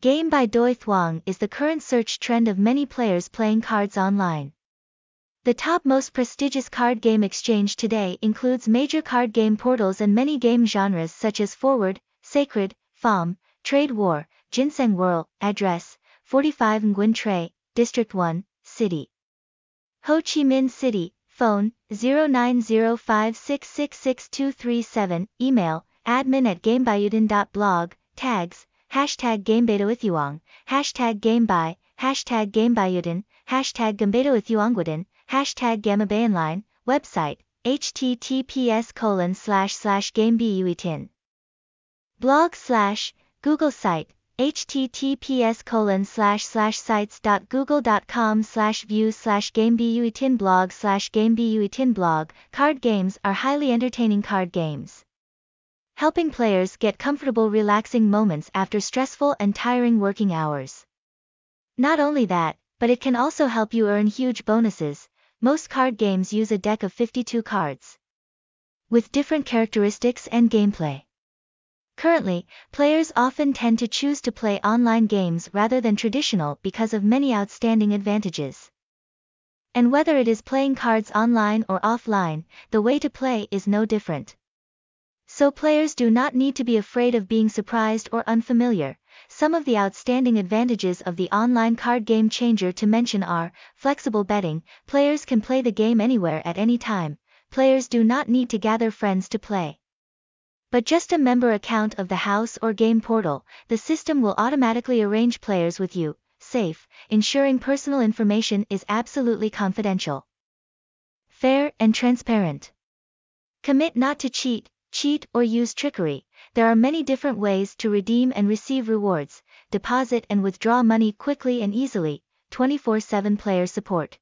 Game bài đổi thưởng is the current search trend of many players playing cards online. The top most prestigious card game exchange today includes major card game portals and many game genres such as Forward, Sacred, Phom, Trade War, Ginseng Whirl, Address, 45 Nguyen Trai, District 1, City. Ho Chi Minh City, phone, 0905666237, email, admin at gamebaiuytin.blog, tags, hashtag gamebaidoithuong, hashtag gamebai, hashtag gamebaiuytin, hashtag gamebaidoithuonguytin, hashtag gamebaionline, website, https colon slash slash gamebaiuytin. Blog slash, Google site, https colon slash slash sites.google.com slash view slash gamebaiuytin blog slash gamebaiuytin blog, card games are highly entertaining card games helping players get comfortable relaxing moments after stressful and tiring working hours. Not only that, but it can also help you earn huge bonuses. Most card games use a deck of 52 cards with different characteristics and gameplay. Currently, players often tend to choose to play online games rather than traditional because of many outstanding advantages. And whether it is playing cards online or offline, the way to play is no different. So players do not need to be afraid of being surprised or unfamiliar. Some of the outstanding advantages of the online card game changer to mention are flexible betting, players can play the game anywhere at any time, players do not need to gather friends to play. But just a member account of the house or game portal, the system will automatically arrange players with you, safe, ensuring personal information is absolutely confidential. Fair and transparent. Commit not to cheat, cheat or use trickery. There are many different ways to redeem and receive rewards, deposit and withdraw money quickly and easily, 24-7 player support.